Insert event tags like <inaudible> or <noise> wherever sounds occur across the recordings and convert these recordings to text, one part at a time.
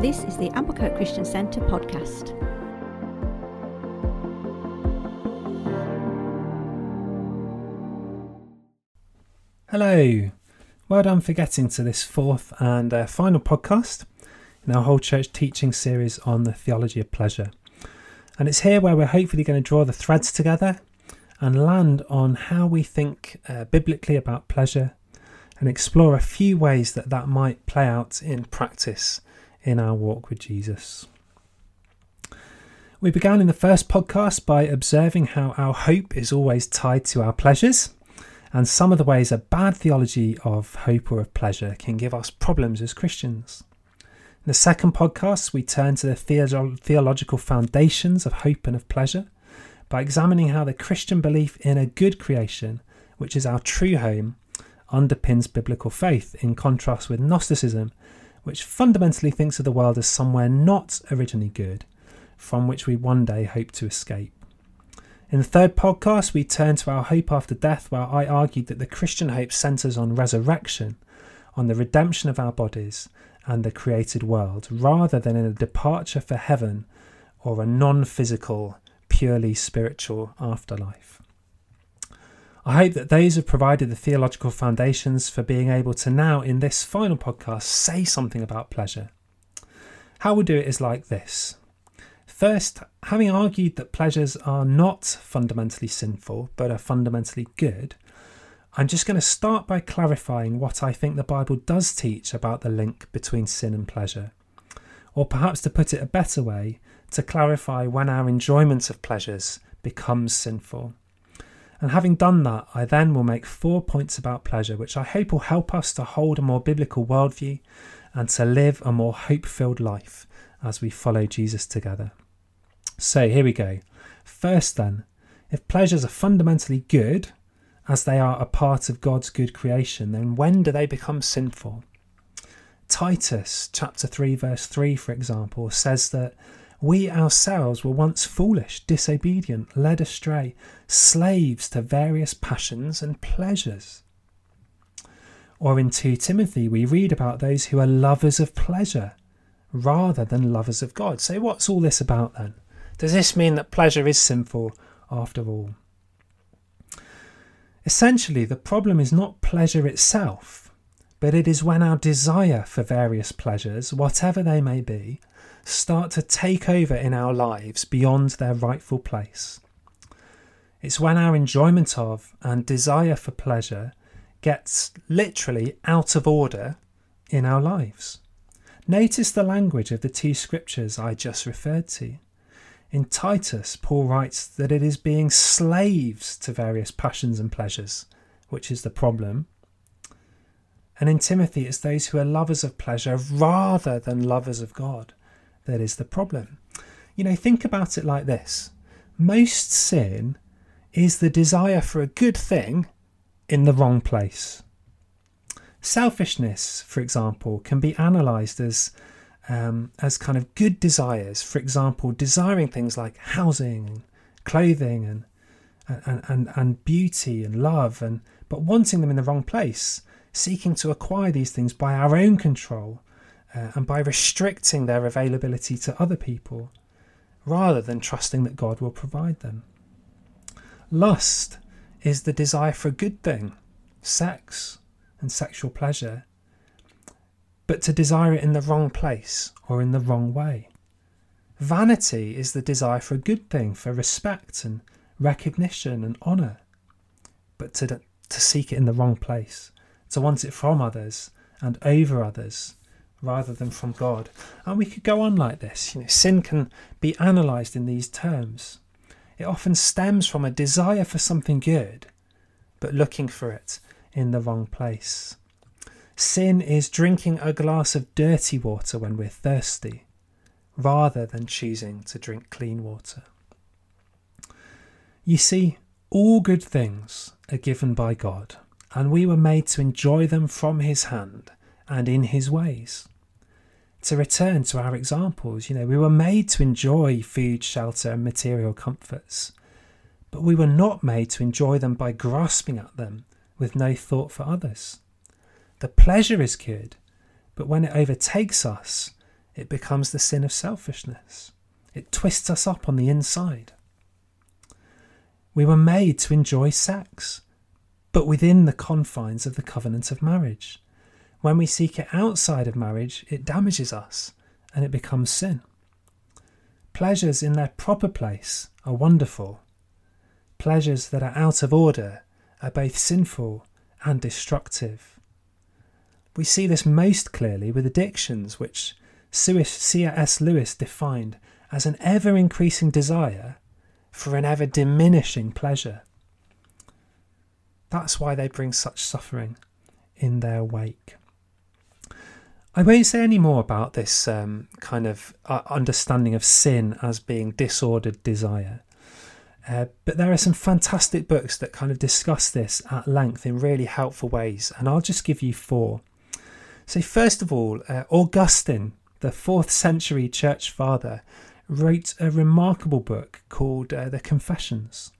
This is the Amblecote Christian Centre podcast. Hello, well done for getting to this fourth and uh, final podcast in our whole church teaching series on the theology of pleasure. And it's here where we're hopefully going to draw the threads together and land on how we think uh, biblically about pleasure and explore a few ways that that might play out in practice in our walk with Jesus. We began in the first podcast by observing how our hope is always tied to our pleasures, and some of the ways a bad theology of hope or of pleasure can give us problems as Christians. In the second podcast, we turn to the theological foundations of hope and of pleasure by examining how the Christian belief in a good creation, which is our true home, underpins biblical faith, in contrast with Gnosticism, which fundamentally thinks of the world as somewhere not originally good, from which we one day hope to escape. In the third podcast, we turn to our hope after death, where I argued that the Christian hope centres on resurrection, on the redemption of our bodies and the created world, rather than in a departure for heaven or a non physical, purely spiritual afterlife. I hope that those have provided the theological foundations for being able to now, in this final podcast, say something about pleasure. How we'll do it is like this. First, having argued that pleasures are not fundamentally sinful but are fundamentally good, I'm just going to start by clarifying what I think the Bible does teach about the link between sin and pleasure. Or perhaps to put it a better way, to clarify when our enjoyment of pleasures becomes sinful. And having done that, I then will make four points about pleasure, which I hope will help us to hold a more biblical worldview and to live a more hope filled life as we follow Jesus together. So here we go. First, then, if pleasures are fundamentally good, as they are a part of God's good creation, then when do they become sinful? Titus chapter 3 verse 3 for example says that we ourselves were once foolish, disobedient, led astray, slaves to various passions and pleasures. Or in 2 Timothy, we read about those who are lovers of pleasure rather than lovers of God. So, what's all this about then? Does this mean that pleasure is sinful after all? Essentially, the problem is not pleasure itself, but it is when our desire for various pleasures, whatever they may be, start to take over in our lives beyond their rightful place. It's when our enjoyment of and desire for pleasure gets literally out of order in our lives. Notice the language of the two scriptures I just referred to. In Titus, Paul writes that it is being slaves to various passions and pleasures, which is the problem. And in Timothy, it's those who are lovers of pleasure rather than lovers of God that is the problem. You know, think about it like this most sin is the desire for a good thing in the wrong place. Selfishness, for example, can be analysed as um, as kind of good desires. For example, desiring things like housing, and clothing, and and, and and beauty and love, and but wanting them in the wrong place, seeking to acquire these things by our own control uh, and by restricting their availability to other people rather than trusting that God will provide them. Lust is the desire for a good thing, sex and sexual pleasure, but to desire it in the wrong place or in the wrong way. Vanity is the desire for a good thing, for respect and recognition and honour, but to, to seek it in the wrong place, to want it from others and over others rather than from God. And we could go on like this. You know, sin can be analysed in these terms. It often stems from a desire for something good, but looking for it in the wrong place. Sin is drinking a glass of dirty water when we're thirsty, rather than choosing to drink clean water. You see, all good things are given by God, and we were made to enjoy them from His hand and in His ways to return to our examples. You know, we were made to enjoy food, shelter, and material comforts, but we were not made to enjoy them by grasping at them with no thought for others. The pleasure is good, but when it overtakes us, it becomes the sin of selfishness. It twists us up on the inside. We were made to enjoy sex, but within the confines of the covenant of marriage. When we seek it outside of marriage, it damages us and it becomes sin. Pleasures in their proper place are wonderful. Pleasures that are out of order are both sinful and destructive. We see this most clearly with addictions, which C.S. Lewis defined as an ever increasing desire for an ever diminishing pleasure. That's why they bring such suffering in their wake. I won't say any more about this um, kind of uh, understanding of sin as being disordered desire. Uh, but there are some fantastic books that kind of discuss this at length in really helpful ways, and I'll just give you four. So, first of all, uh, Augustine, the fourth century church father, wrote a remarkable book called uh, The Confessions.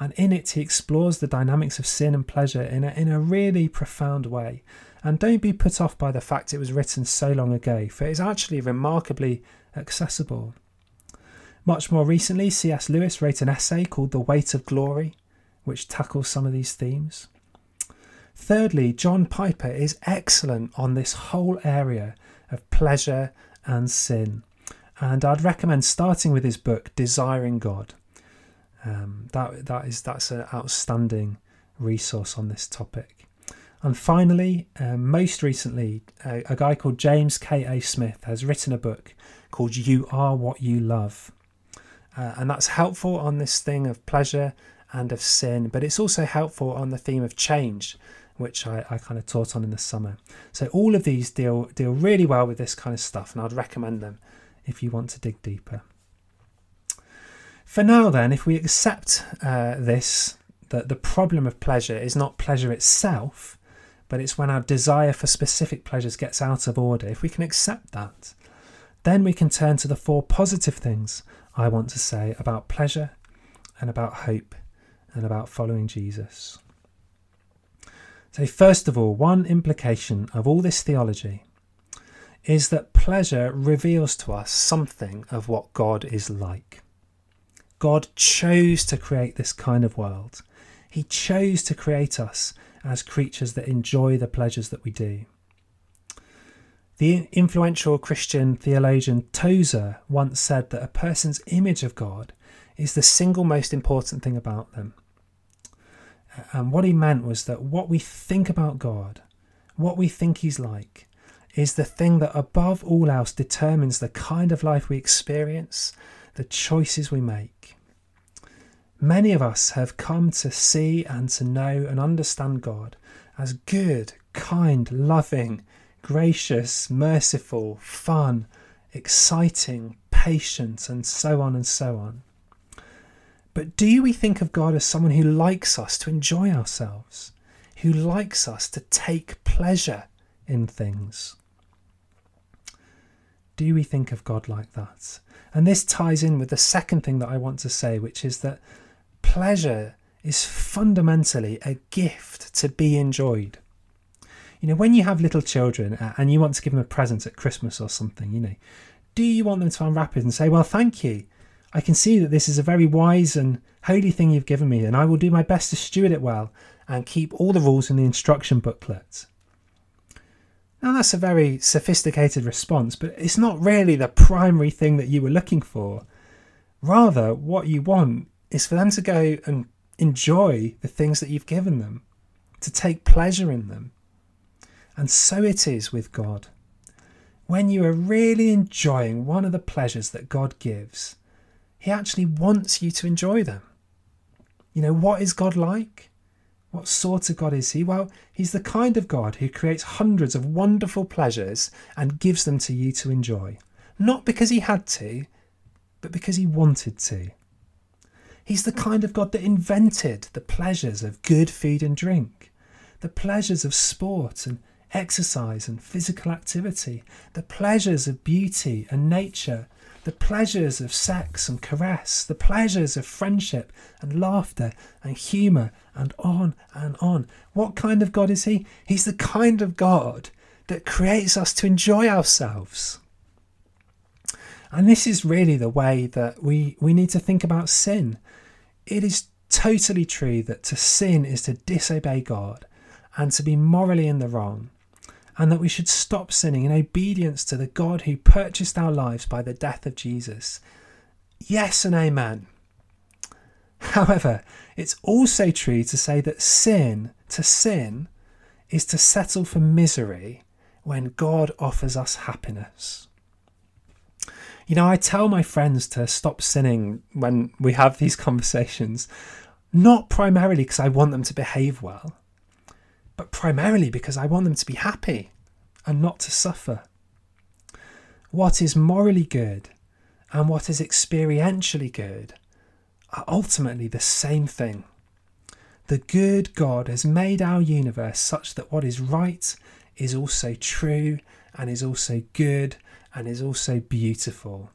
And in it, he explores the dynamics of sin and pleasure in a, in a really profound way. And don't be put off by the fact it was written so long ago, for it's actually remarkably accessible. Much more recently, C.S. Lewis wrote an essay called The Weight of Glory, which tackles some of these themes. Thirdly, John Piper is excellent on this whole area of pleasure and sin. And I'd recommend starting with his book, Desiring God. Um, that that is that's an outstanding resource on this topic. And finally, um, most recently, a, a, guy called James K. A. Smith has written a book called "You Are What You Love," uh, and that's helpful on this thing of pleasure and of sin, but it's also helpful on the theme of change, which I, I kind of taught on in the summer. So all of these deal deal really well with this kind of stuff, and I'd recommend them if you want to dig deeper. For now, then, if we accept uh, this, that the problem of pleasure is not pleasure itself, but it's when our desire for specific pleasures gets out of order, if we can accept that, then we can turn to the four positive things I want to say about pleasure and about hope and about following Jesus. So, first of all, one implication of all this theology is that pleasure reveals to us something of what God is like. God chose to create this kind of world. He chose to create us as creatures that enjoy the pleasures that we do. The influential Christian theologian Tozer once said that a person's image of God is the single most important thing about them. And what he meant was that what we think about God, what we think He's like, is the thing that above all else determines the kind of life we experience, the choices we make. Many of us have come to see and to know and understand God as good, kind, loving, gracious, merciful, fun, exciting, patient, and so on and so on. But do we think of God as someone who likes us to enjoy ourselves, who likes us to take pleasure in things? Do we think of God like that? And this ties in with the second thing that I want to say, which is that pleasure is fundamentally a gift to be enjoyed. You know, when you have little children uh, and you want to give them a present at Christmas or something, you know, do you want them to unwrap it and say, Well, thank you. I can see that this is a very wise and holy thing you've given me, and I will do my best to steward it well and keep all the rules in the instruction booklet. Now, that's a very sophisticated response, but it's not really the primary thing that you were looking for. Rather, what you want is for them to go and enjoy the things that you've given them, to take pleasure in them. And so it is with God. When you are really enjoying one of the pleasures that God gives, He actually wants you to enjoy them. You know, what is God like? What sort of God is he? Well, he's the kind of God who creates hundreds of wonderful pleasures and gives them to you to enjoy. Not because he had to, but because he wanted to. He's the kind of God that invented the pleasures of good food and drink, the pleasures of sport and exercise and physical activity, the pleasures of beauty and nature the pleasures of sex and caress, the pleasures of friendship and laughter and humour, and on and on. What kind of God is He? He's the kind of God that creates us to enjoy ourselves. And this is really the way that we, we need to think about sin. It is totally true that to sin is to disobey God and to be morally in the wrong, and that we should stop sinning in obedience to the God who purchased our lives by the death of Jesus. Yes and amen. <laughs> However, it's also true to say that sin, to sin, is to settle for misery when God offers us happiness. You know, I tell my friends to stop sinning when we have these <laughs> conversations, not primarily because I want them to behave well, but primarily because I want them to be happy and not to suffer. What is morally good and what is experientially good are ultimately the same thing. The good God has made our universe such that what is right is also true and is also good and is also beautiful.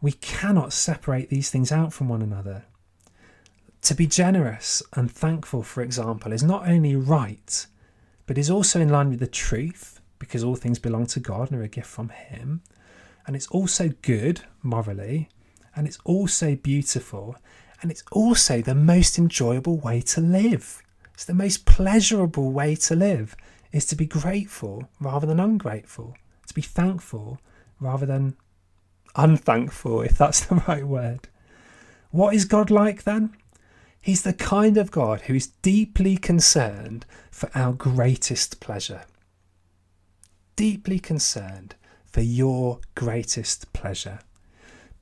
We cannot separate these things out from one another. To be generous and thankful, for example, is not only right, but is also in line with the truth, because all things belong to God and are a gift from Him. And it's also good morally, and it's also beautiful, and it's also the most enjoyable way to live. It's the most pleasurable way to live, is to be grateful rather than ungrateful to be thankful rather than unthankful, if that's <laughs> the right word. What is God like then? He's the kind of God who is deeply concerned for our greatest pleasure. Deeply concerned for your greatest pleasure.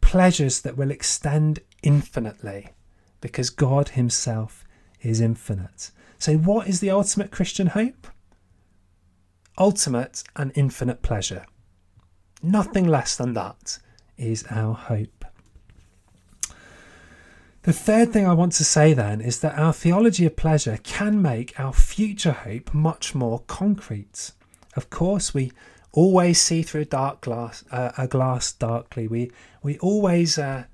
Pleasures that will extend infinitely because God Himself is infinite. So, what is the ultimate Christian hope? ultimate and infinite pleasure. Nothing less than that is our hope. The third thing I want to say then is that our theology of pleasure can make our future hope much more concrete. Of course, we always see through a dark glass, uh, a glass darkly. We we always uh,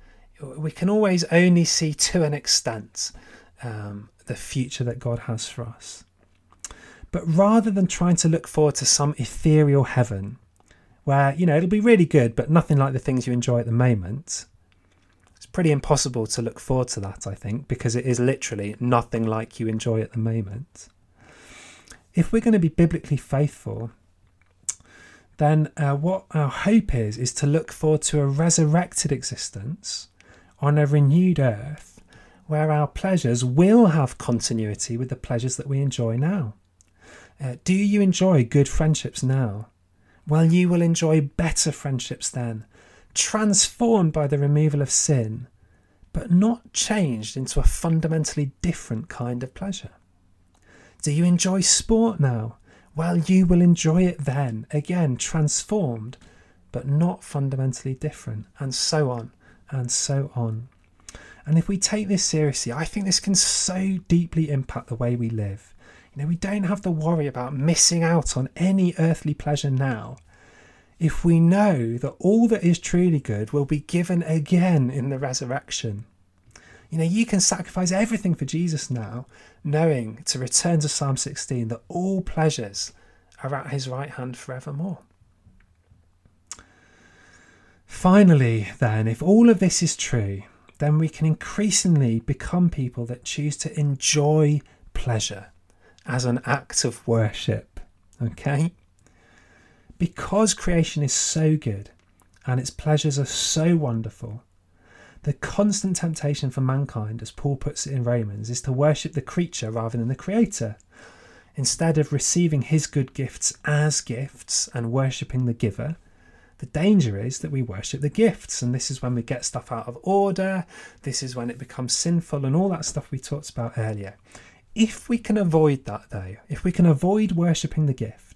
we can always only see to an extent um, the future that God has for us. But rather than trying to look forward to some ethereal heaven where, you know, it'll be really good, but nothing like the things you enjoy at the moment, it's pretty impossible to look forward to that, I think, because it is literally nothing like you enjoy at the moment. If we're going to be biblically faithful, then uh, what our hope is, is to look forward to a resurrected existence on a renewed earth where our pleasures will have continuity with the pleasures that we enjoy now. Uh, do you enjoy good friendships now? Well, you will enjoy better friendships then, transformed by the removal of sin, but not changed into a fundamentally different kind of pleasure. Do you enjoy sport now? Well, you will enjoy it then, again, transformed, but not fundamentally different, and so on, and so on. And if we take this seriously, I think this can so deeply impact the way we live. You know, we don't have to worry about missing out on any earthly pleasure now if we know that all that is truly good will be given again in the resurrection. You know, you can sacrifice everything for Jesus now, knowing to return to Psalm 16 that all pleasures are at his right hand forevermore. Finally, then, if all of this is true, then we can increasingly become people that choose to enjoy pleasure as an act of worship. Okay? Because creation is so good and its pleasures are so wonderful, the constant temptation for mankind, as Paul puts it in Romans, is to worship the creature rather than the creator. Instead of receiving his good gifts as gifts and worshipping the giver, the danger is that we worship the gifts, and this is when we get stuff out of order. This is when it becomes sinful, and all that stuff we talked about earlier. If we can avoid that, though, if we can avoid worshipping the gift,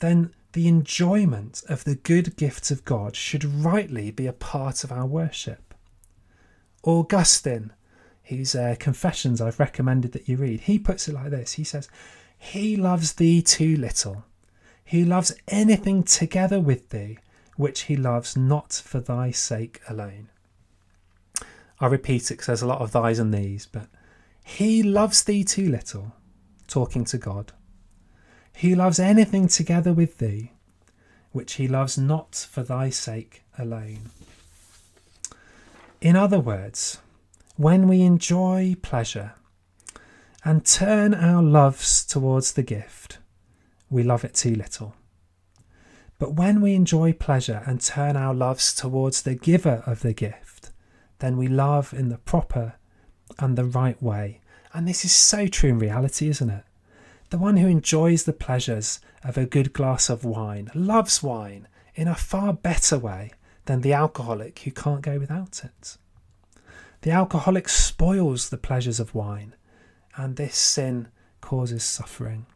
then the enjoyment of the good gifts of God should rightly be a part of our worship. Augustine, whose uh, confessions I've recommended that you read, he puts it like this He says, He loves thee too little. He loves anything together with thee which he loves not for thy sake alone. I repeat it because there's a lot of thys and these, but he loves thee too little, talking to God. He loves anything together with thee, which he loves not for thy sake alone. In other words, when we enjoy pleasure and turn our loves towards the gift, we love it too little. But when we enjoy pleasure and turn our loves towards the giver of the gift, then we love in the proper and the right way. And this is so true in reality, isn't it? The one who enjoys the pleasures of a good glass of wine loves wine in a far better way than the alcoholic who can't go without it. The alcoholic spoils the pleasures of wine, and this sin causes suffering.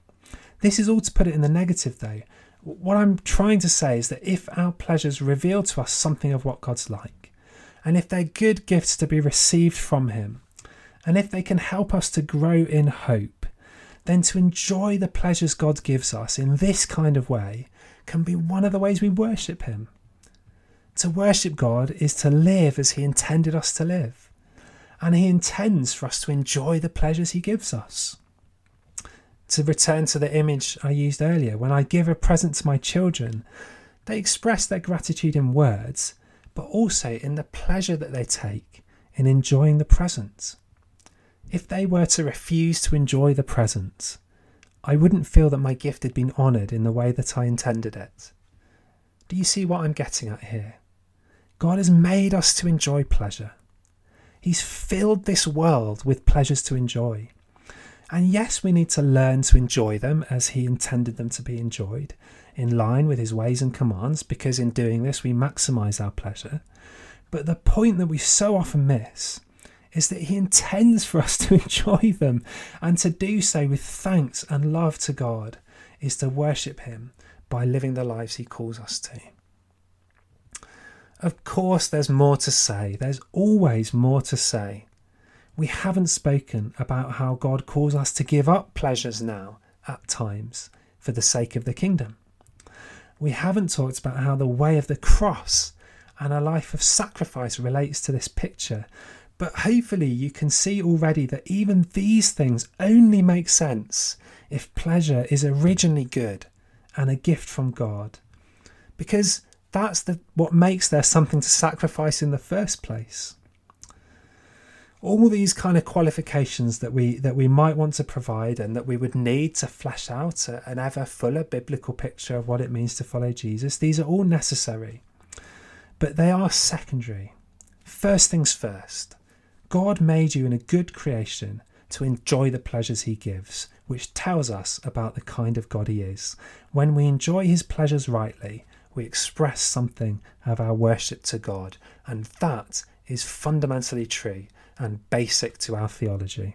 This is all to put it in the negative, though. What I'm trying to say is that if our pleasures reveal to us something of what God's like, and if they're good gifts to be received from Him, and if they can help us to grow in hope, then to enjoy the pleasures God gives us in this kind of way can be one of the ways we worship Him. To worship God is to live as He intended us to live, and He intends for us to enjoy the pleasures He gives us to return to the image I used earlier, when I give a present to my children, they express their gratitude in words, but also in the pleasure that they take in enjoying the present. If they were to refuse to enjoy the present, I wouldn't feel that my gift had been honoured in the way that I intended it. Do you see what I'm getting at here? God has made us to enjoy pleasure. He's filled this world with pleasures to enjoy. And yes, we need to learn to enjoy them as He intended them to be enjoyed, in line with His ways and commands, because in doing this we maximize our pleasure. But the point that we so often miss is that He intends for us <laughs> to enjoy them, and to do so with thanks and love to God is to worship Him by living the lives He calls us to. Of course, there's more to say. There's always more to say we haven't spoken about how God calls us to give up pleasures now, at times, for the sake of the kingdom. We haven't talked about how the way of the cross and a life of sacrifice relates to this picture. But hopefully, you can see already that even these things only make sense if pleasure is originally good and a gift from God. Because that's the, what makes there something to sacrifice in the first place. All these kind of qualifications that we that we might want to provide and that we would need to flesh out an ever fuller biblical picture of what it means to follow Jesus these are all necessary. But they are secondary. First things first God made you in a good creation to enjoy the pleasures he gives which tells us about the kind of God he is when we enjoy his pleasures rightly we express something of our worship to God and that is fundamentally true and basic to our theology.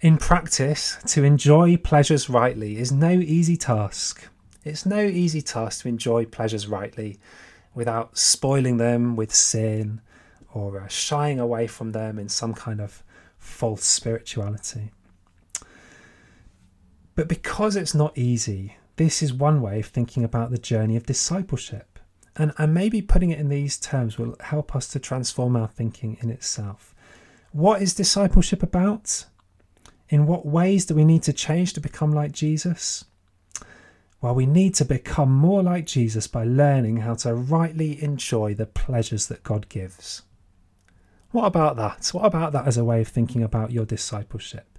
In practice, to enjoy pleasures rightly is no easy task. It's no easy task to enjoy pleasures rightly without spoiling them with sin or uh, shying away from them in some kind of false spirituality. But because it's not easy, this is one way of thinking about the journey of discipleship. And, and maybe putting it in these terms will help us to transform our thinking in itself. What is discipleship about? In what ways do we need to change to become like Jesus? Well, we need to become more like Jesus by learning how to rightly enjoy the pleasures that God gives. What about that? What about that as a way of thinking about your discipleship?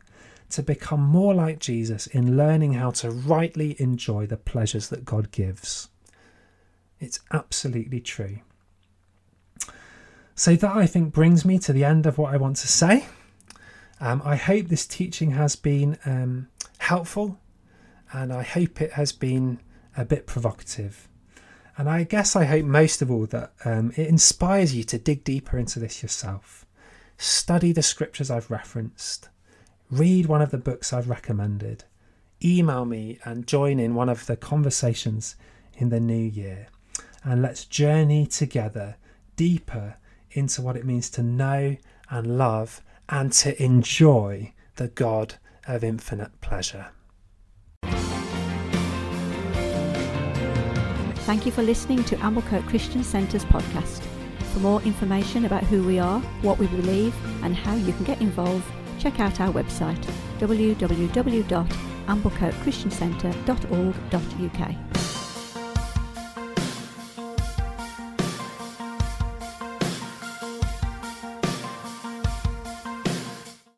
To become more like Jesus in learning how to rightly enjoy the pleasures that God gives. It's absolutely true. So, that I think brings me to the end of what I want to say. Um, I hope this teaching has been um, helpful and I hope it has been a bit provocative. And I guess I hope most of all that um, it inspires you to dig deeper into this yourself. Study the scriptures I've referenced, read one of the books I've recommended, email me and join in one of the conversations in the new year and let's journey together deeper into what it means to know and love and to enjoy the God of infinite pleasure. Thank you for listening to Amblecote Christian Centre's podcast. For more information about who we are, what we believe, and how you can get involved, check out our website www amblecotechristiancentre.org.uk.